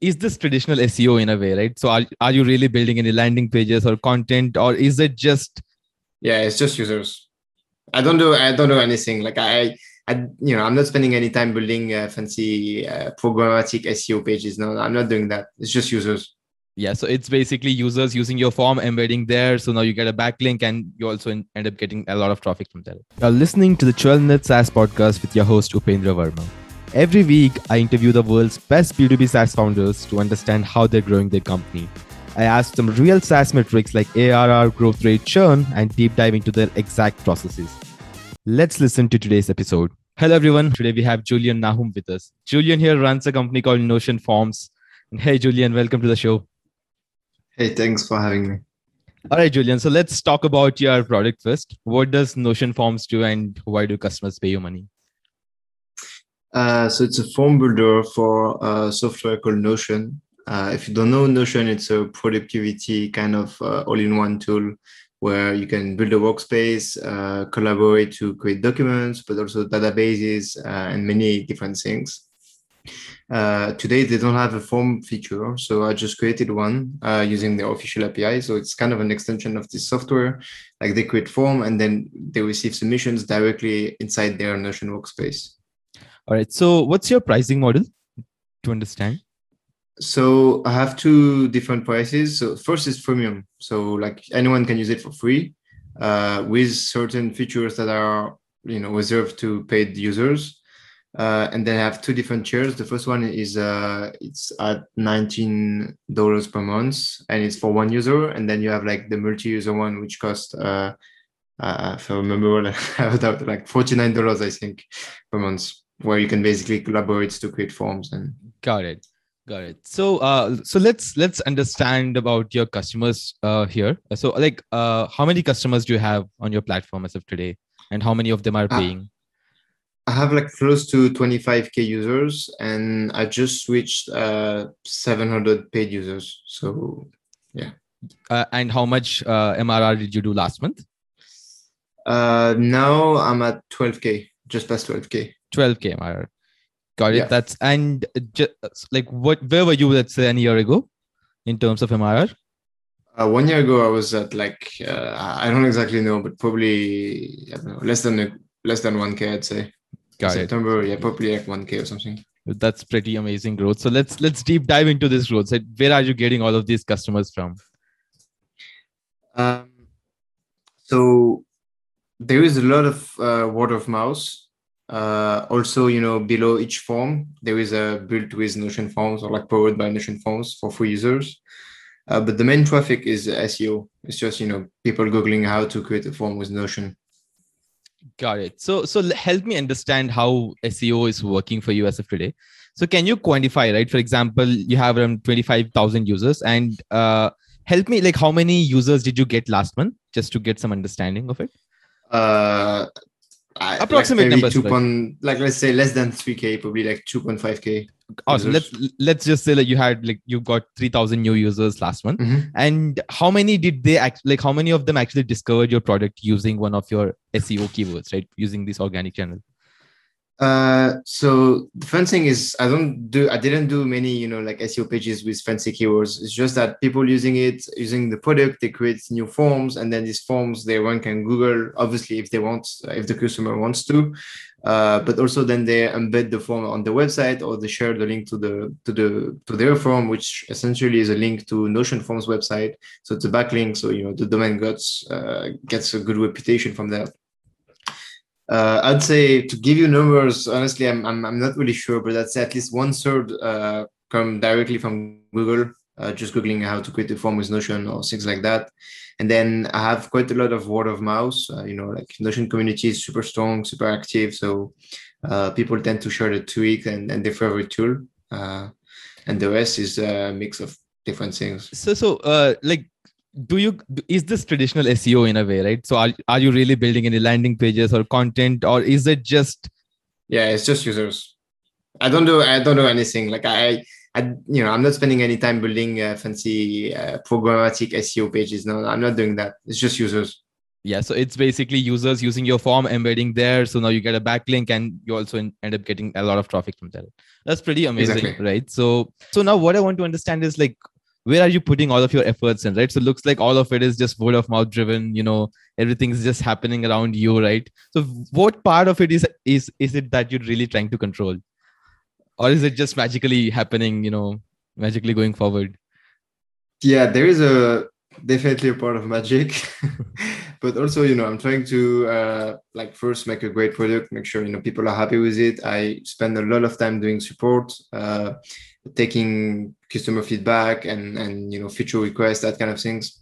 is this traditional SEO in a way, right? So are, are you really building any landing pages or content or is it just yeah, it's just users. I don't do I don't do anything. Like I I you know, I'm not spending any time building uh, fancy uh, programmatic SEO pages. No, I'm not doing that. It's just users. Yeah, so it's basically users using your form, embedding there. So now you get a backlink and you also end up getting a lot of traffic from there. You're listening to the 12 Minute SaaS podcast with your host, Upendra Verma. Every week, I interview the world's best B2B SaaS founders to understand how they're growing their company. I ask them real SaaS metrics like ARR, growth rate, churn, and deep dive into their exact processes. Let's listen to today's episode. Hello, everyone. Today we have Julien Nahum with us. Julien here runs a company called Notion Forms. And hey, Julien, welcome to the show. Hey, thanks for having me. All right, Julien. So let's talk about your product first. What does Notion Forms do, and why do customers pay you money? Uh, so it's a form builder for a software called Notion. Uh, if you don't know Notion, it's a productivity kind of uh, all-in-one tool where you can build a workspace, uh, collaborate to create documents, but also databases uh, and many different things. Today they don't have a form feature, so I just created one using the official API. So it's kind of an extension of this software. Like they create form and then they receive submissions directly inside their Notion workspace. All right. So, what's your pricing model to understand? So, I have two different prices. So, first is premium. So, like anyone can use it for free uh, with certain features that are you know reserved to paid users. Uh, and then I have two different tiers. The first one is uh, it's at nineteen dollars per month, and it's for one user. And then you have like the multi-user one, which costs uh, uh, if I remember well, like forty nine dollars, I think, per month where you can basically collaborate to create forms and got it. Got it. So uh so let's let's understand about your customers uh here. So like uh how many customers do you have on your platform as of today? And how many of them are uh, paying? I have like close to 25k users and i just switched uh 700 paid users. So yeah. Uh, and how much uh, mrr did you do last month? Uh now i'm at 12k just past 12k 12k MRR. Got it. Yeah. That's and just, like what? Where were you? Let's say a year ago, in terms of MRR. Uh, one year ago, I was at like uh, I don't exactly know, but probably know, less than less than one k. I'd say. Got September, it. yeah, probably like one k or something. That's pretty amazing growth. So let's let's deep dive into this growth. So where are you getting all of these customers from? Um, so there is a lot of uh, word of mouth uh, also, you know, below each form, there is a built with Notion Forms or like powered by Notion Forms for free users. Uh, but the main traffic is SEO. It's just, you know, people Googling how to create a form with Notion. Got it. So, so help me understand how SEO is working for you as of today. So, can you quantify, right? For example, you have around 25,000 users and uh, help me like how many users did you get last month just to get some understanding of it? Uh, approximate like numbers two point, like let's say less than 3k probably like 2.5k awesome let's let's just say that you had like you got 3000 new users last month. Mm-hmm. and how many did they act like how many of them actually discovered your product using one of your seo keywords right? Using this organic channel uh, so the fun thing is I don't do I didn't do many you know like SEO pages with fancy keywords. It's just that people using it using the product they create new forms and then these forms they rank can Google obviously if they want if the customer wants to, uh, but also then they embed the form on the website or they share the link to the to the to their form which essentially is a link to Notion Forms website. So it's a backlink so you know the domain gets uh, gets a good reputation from that. Uh, I'd say to give you numbers, honestly, I'm, I'm, I'm not really sure, but that's at least one third uh, come directly from Google, uh, just Googling how to create a form with Notion or things like that. And then I have quite a lot of word of mouth. Uh, you know, like Notion community is super strong, super active. So uh, people tend to share the tweak and, and their favorite tool. Uh, and the rest is a mix of different things. So, so like do you is this traditional seo in a way right? So are, are you really building any landing pages or content or is it just? Yeah it's just users. I don't do i don't do anything. Like i i you know i'm not spending any time building uh, fancy uh, programmatic seo pages no i'm not doing that. It's just users. Yeah so it's basically users using your form embedding there. So now you get a backlink and you also end up getting a lot of traffic from there. That's pretty amazing exactly. right? So so now what i want to understand is like where are you putting all of your efforts in right? So it looks like all of it is just word of mouth driven you know everything's just happening around you right? So what part of it is is is it that you're really trying to control? Or is it just magically happening you know magically going forward? Yeah there is a definitely a part of magic. But also you know i'm trying to uh, like first make a great product make sure you know people are happy with it. I spend a lot of time doing support uh, taking customer feedback and and you know feature requests that kind of things.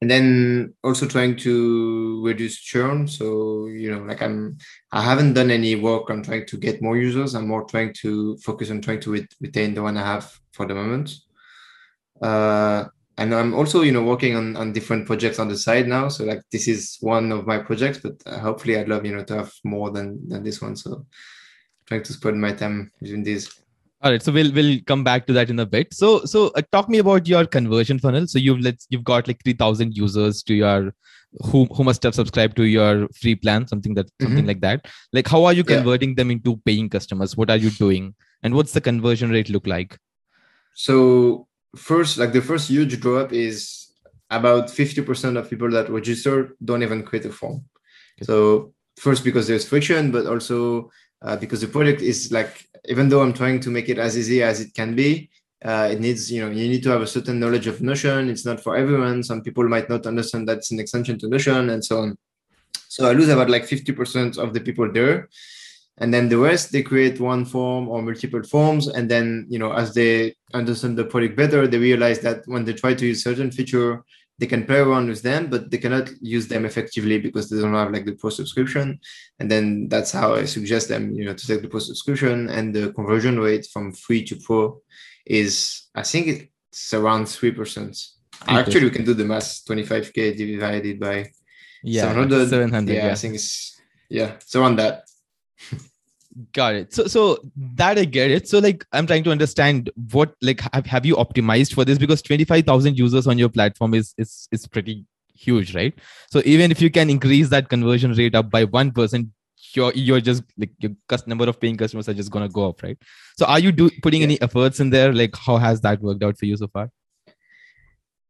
And then also trying to reduce churn. So you know like i'm i haven't done any work on trying to get more users. I'm more trying to focus on trying to retain the one i have for the moment. Uh, and i'm also you know working on on different projects on the side now. So like this is one of my projects but uh, hopefully i'd love you know to have more than than this one. So trying to spread my time between these all right so we'll we'll come back to that in a bit. So so uh, talk me about your conversion funnel. So you've let's you've got like 3000 users to your who who must have subscribed to your free plan something that something mm-hmm. like that. Like how are you converting yeah. them into paying customers? What are you doing? And what's the conversion rate look like? So first like the first huge drop is about 50% of people that register don't even create a form. Okay. so first because there's friction but also uh, because the product is like even though i'm trying to make it as easy as it can be uh, it needs you know you need to have a certain knowledge of notion. It's not for everyone. Some people might not understand that's an extension to notion and so on. So i lose about like 50% of the people there. And then the rest they create one form or multiple forms. And then you know as they understand the product better they realize that when they try to use certain feature they can play around with them but they cannot use them effectively because they don't have like the pro subscription and then that's how i suggest them you know to take the pro subscription and the conversion rate from free to pro is i think it's around 3% actually we can do the math. 25k divided by yeah 700, 700 yeah, yeah i think it's yeah so on that got it. So so that i get it. So like i'm trying to understand what like have, have you optimized for this? Because 25000 users on your platform is is is pretty huge right? So even if you can increase that conversion rate up by 1% you're you're just like your number of paying customers are just going to go up right? So are you do putting yeah. any efforts in there? Like how has that worked out for you so far?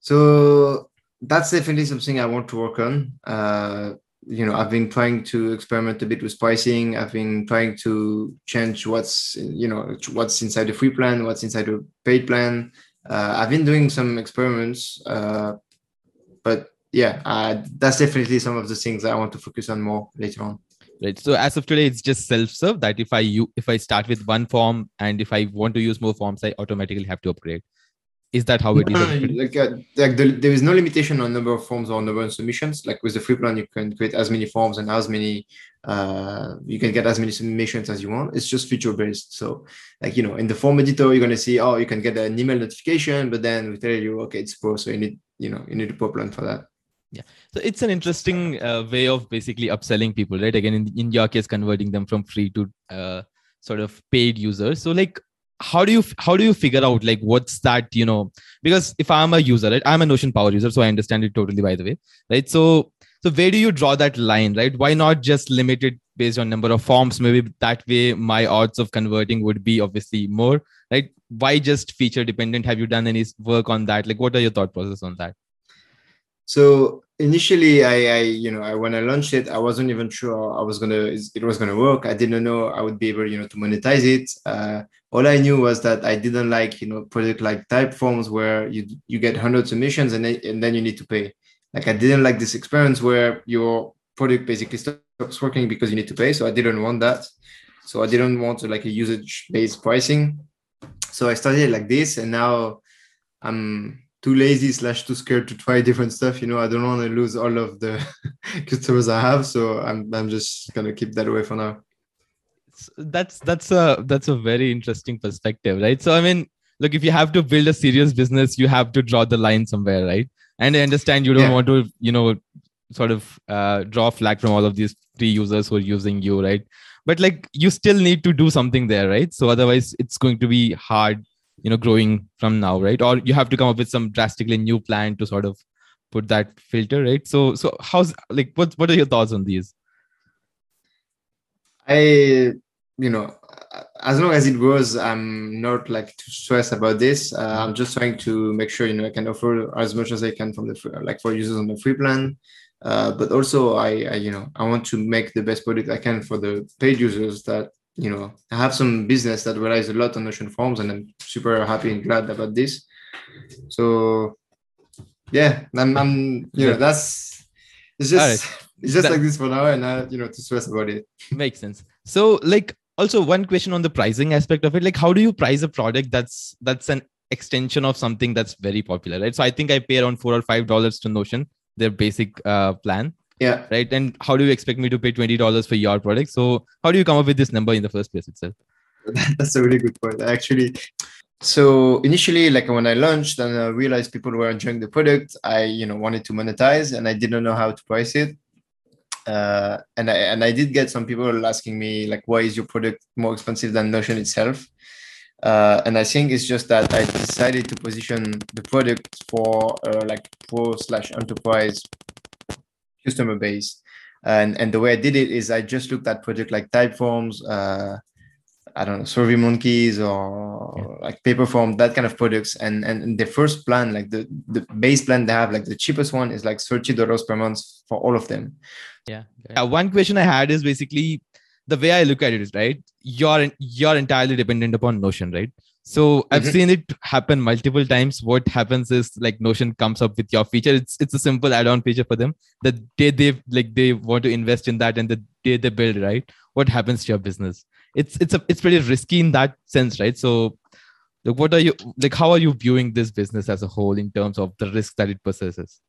So that's definitely something i want to work on. Uh you know i've been trying to experiment a bit with pricing. I've been trying to change what's you know what's inside the free plan what's inside the paid plan. Uh, i've been doing some experiments uh, but yeah uh, that's definitely some of the things i want to focus on more later on. Right. So as of today it's just self-serve that if i you if i start with one form and if i want to use more forms i automatically have to upgrade is that how it is? like, uh, like the, there is no limitation on number of forms or number of submissions. Like with the free plan, you can create as many forms and as many, uh, you can get as many submissions as you want. It's just feature based. So, like you know, in the form editor, you're gonna see, oh, you can get an email notification, but then we tell you, okay, it's pro, so you need, you know, you need a pro plan for that. Yeah, so it's an interesting uh, way of basically upselling people, right? Again, in in your case, converting them from free to uh, sort of paid users. So, like, how do you how do you figure out like what's that you know because if i'm a user right i'm a notion power user so i understand it totally by the way right? So so where do you draw that line right? Why not just limit it based on number of forms? Maybe that way my odds of converting would be obviously more right? Why just feature dependent? Have you done any work on that? Like what are your thought process on that? So initially I, I you know I, when i launched it i wasn't even sure i was gonna it was gonna work. I didn't know i would be able you know to monetize it. Uh, all i knew was that i didn't like you know product like type forms where you you get 100 submissions and then, and then you need to pay. Like i didn't like this experience where your product basically stops working because you need to pay. So i didn't want that. So i didn't want like a usage based pricing. So i started like this and now i'm too lazy slash too scared to try different stuff. You know, I don't want to lose all of the customers I have, so I'm I'm just gonna keep that away for now. That's that's a that's a very interesting perspective, right? So I mean, look, if you have to build a serious business, you have to draw the line somewhere, right? And I understand you don't yeah. want to, you know, sort of uh, draw flag from all of these free users who are using you, right? But like, you still need to do something there, right? So otherwise, it's going to be hard you know growing from now right or you have to come up with some drastically new plan to sort of put that filter, right? So so how's like what what are your thoughts on these? I you know as long as it grows, I'm not like too stressed about this. Uh, I'm just trying to make sure you know I can offer as much as I can from the free, like for users on the free plan. Uh, but also I, I, you know I want to make the best product I can for the paid users that you know I have some business that relies a lot on Notion forms and I'm super happy and glad about this. So yeah, I'm, I'm you know that's it's just. It's just that, like this for now and I you know to stress about it. Makes sense. So like also one question on the pricing aspect of it. Like how do you price a product that's that's an extension of something that's very popular right? So i think i pay around four or five dollars to notion their basic uh, plan yeah. right? And how do you expect me to pay $20 for your product? So how do you come up with this number in the first place itself? That's a really good point actually. So initially like when i launched and i realized people were enjoying the product i you know wanted to monetize and i didn't know how to price it uh, and I and I did get some people asking me like, why is your product more expensive than Notion itself? Uh, and I think it's just that I decided to position the product for uh, like pro slash enterprise customer base. And and the way I did it is I just looked at project like Typeforms, uh, I don't know, Survey Monkeys or yeah. like Paperform, that kind of products. And and the first plan, like the the base plan they have, like the cheapest one is like thirty dollars per month for all of them yeah. yeah one question i had is basically the way i look at it is right you're you're entirely dependent upon notion right? So i've mm-hmm. seen it happen multiple times. What happens is like notion comes up with your feature. It's it's a simple add-on feature for them. The day they like they want to invest in that and the day they build right what happens to your business? It's it's a it's pretty risky in that sense right? So like what are you like how are you viewing this business as a whole in terms of the risk that it possesses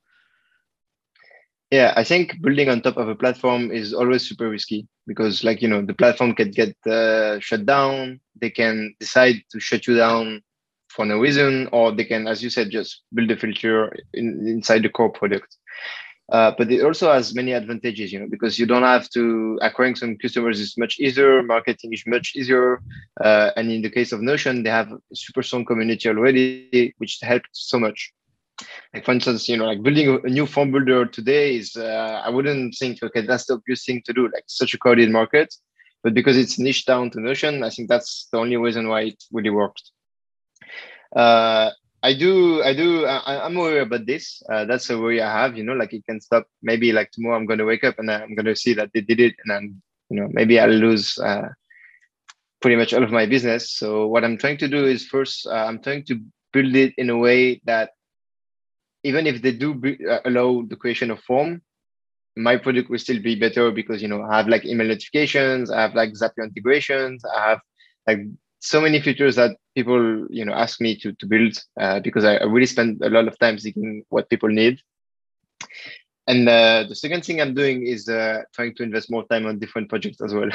yeah, I think building on top of a platform is always super risky because, like, you know, the platform can get uh, shut down. They can decide to shut you down for no reason, or they can, as you said, just build a filter in, inside the core product. Uh, but it also has many advantages, you know, because you don't have to acquiring some customers is much easier, marketing is much easier, uh, and in the case of Notion, they have a super strong community already, which helped so much like for instance you know like building a new form builder today is uh, i wouldn't think okay that's the obvious thing to do like such a crowded market. But because it's niche down to notion i think that's the only reason why it really worked. Uh, i do i do I, am aware about this. Uh, that's a worry i have you know like it can stop maybe like tomorrow i'm going to wake up and i'm going to see that they did it and then you know maybe i'll lose uh, pretty much all of my business. So what i'm trying to do is first uh, i'm trying to build it in a way that even if they do be, uh, allow the creation of form, my product will still be better because you know I have like email notifications, I have like Zapier integrations, I have like so many features that people you know ask me to to build uh, because I, I, really spend a lot of time seeking what people need. And uh, the second thing I'm doing is uh, trying to invest more time on different projects as well.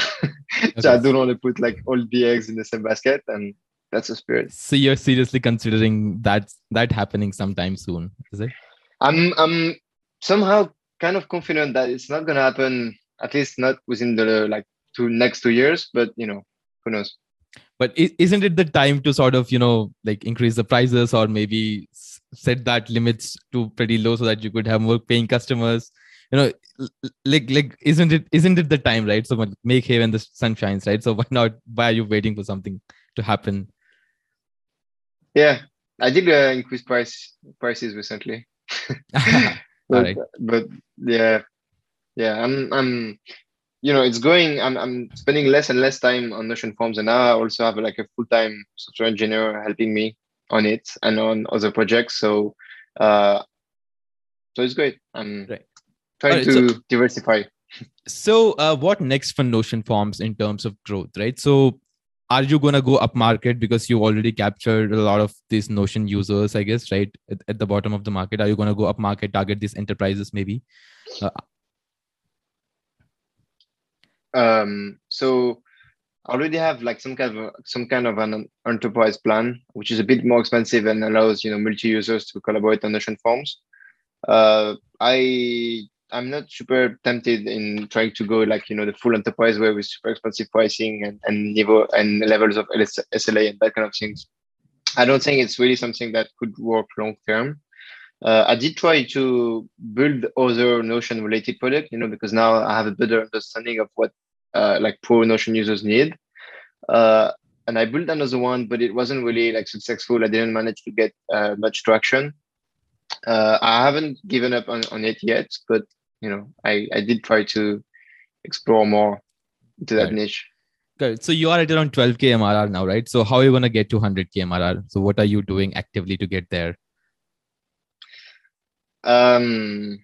okay. so I don't want to put like all the eggs in the same basket, and that's the spirit. So you're seriously considering that that happening sometime soon, is it? I'm I'm somehow kind of confident that it's not gonna happen. At least not within the like two next two years. But you know, who knows? But isn't it the time to sort of you know like increase the prices or maybe set that limits to pretty low so that you could have more paying customers? You know, like like isn't it isn't it the time right? So make hay when the sun shines, right? So why not? Why are you waiting for something to happen? Yeah, I did uh, increase price prices recently. but, but yeah, yeah, I'm I'm you know it's going I'm I'm spending less and less time on Notion Forms and now I also have like a full-time software engineer helping me on it and on other projects. So uh so it's great. I'm right. trying right, to so, diversify. So uh what next for Notion Forms in terms of growth, right? So are you going to go up market because you already captured a lot of these notion users i guess right? At, at the bottom of the market. Are you going to go up market target these enterprises maybe? Uh, um so I already have like some kind of some kind of an enterprise plan which is a bit more expensive and allows you know multi users to collaborate on notion forms. Uh i I'm not super tempted in trying to go like you know the full enterprise way with super expensive pricing and and level and levels of SLA and that kind of things. I don't think it's really something that could work long term. Uh, I did try to build other Notion related product, you know, because now I have a better understanding of what uh, like pro Notion users need. Uh, and I built another one, but it wasn't really like successful. I didn't manage to get uh, much traction. Uh, I haven't given up on, on it yet, but you know, I, I did try to explore more into that right. niche. Good. So you are at around 12k MRR now, right? So how are you gonna get to 100k MRR? So what are you doing actively to get there? Um,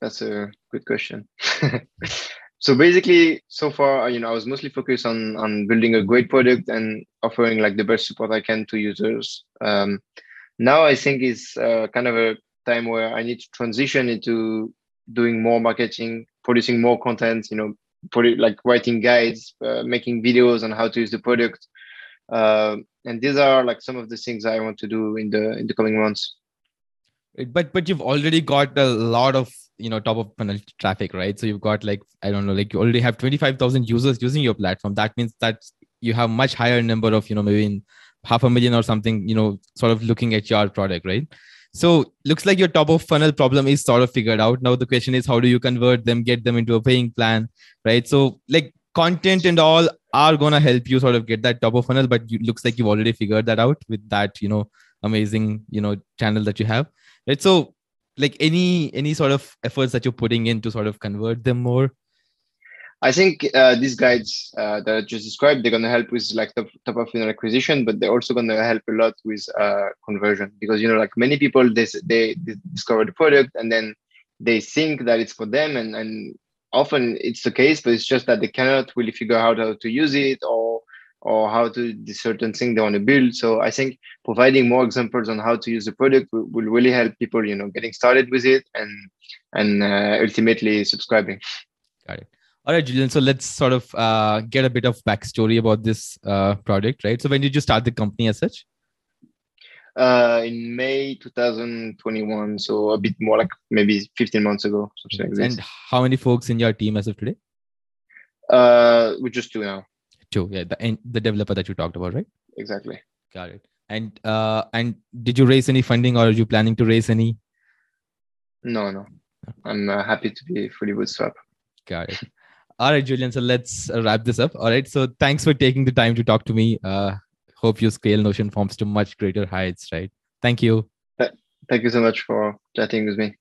that's a good question. so basically, so far, you know, I was mostly focused on on building a great product and offering like the best support I can to users. Um, now I think is uh, kind of a time where I need to transition into doing more marketing, producing more content. You know, put like writing guides, uh, making videos on how to use the product. Uh, and these are like some of the things I want to do in the in the coming months. But but you've already got a lot of you know top of funnel traffic, right? So you've got like I don't know, like you already have twenty five thousand users using your platform. That means that you have much higher number of you know maybe in half a million or something you know sort of looking at your product, right? So looks like your top of funnel problem is sort of figured out. Now the question is how do you convert them, get them into a paying plan, right? So like content and all are gonna help you sort of get that top of funnel, but it looks like you've already figured that out with that, you know, amazing, you know, channel that you have. Right. So like any any sort of efforts that you're putting in to sort of convert them more I think uh, these guides uh, that I just described, they're going to help with like top, top of funnel acquisition, but they're also going to help a lot with uh, conversion because, you know, like many people, they, they, discover the product and then they think that it's for them. And, and often it's the case, but it's just that they cannot really figure out how to use it or, or how to do certain thing they want to build. So I think providing more examples on how to use the product will, will really help people, you know, getting started with it and, and uh, ultimately subscribing. Got it. All right, Julien. So let's sort of uh, get a bit of backstory about this uh, project, right? So when did you start the company as such? Uh, in May 2021, so a bit more like maybe 15 months ago, something like this. And how many folks in your team as of today? Uh, we're just two now. Two, yeah. The the developer that you talked about, right? Exactly. Got it. And uh, and did you raise any funding, or are you planning to raise any? No, no. I'm uh, happy to be fully bootstrap. Got it. All right, Julien. So let's uh, wrap this up. All right. So thanks for taking the time to talk to me. Uh, hope you scale Notion Forms to much greater heights. Right. Thank you. Thank you so much for chatting with me.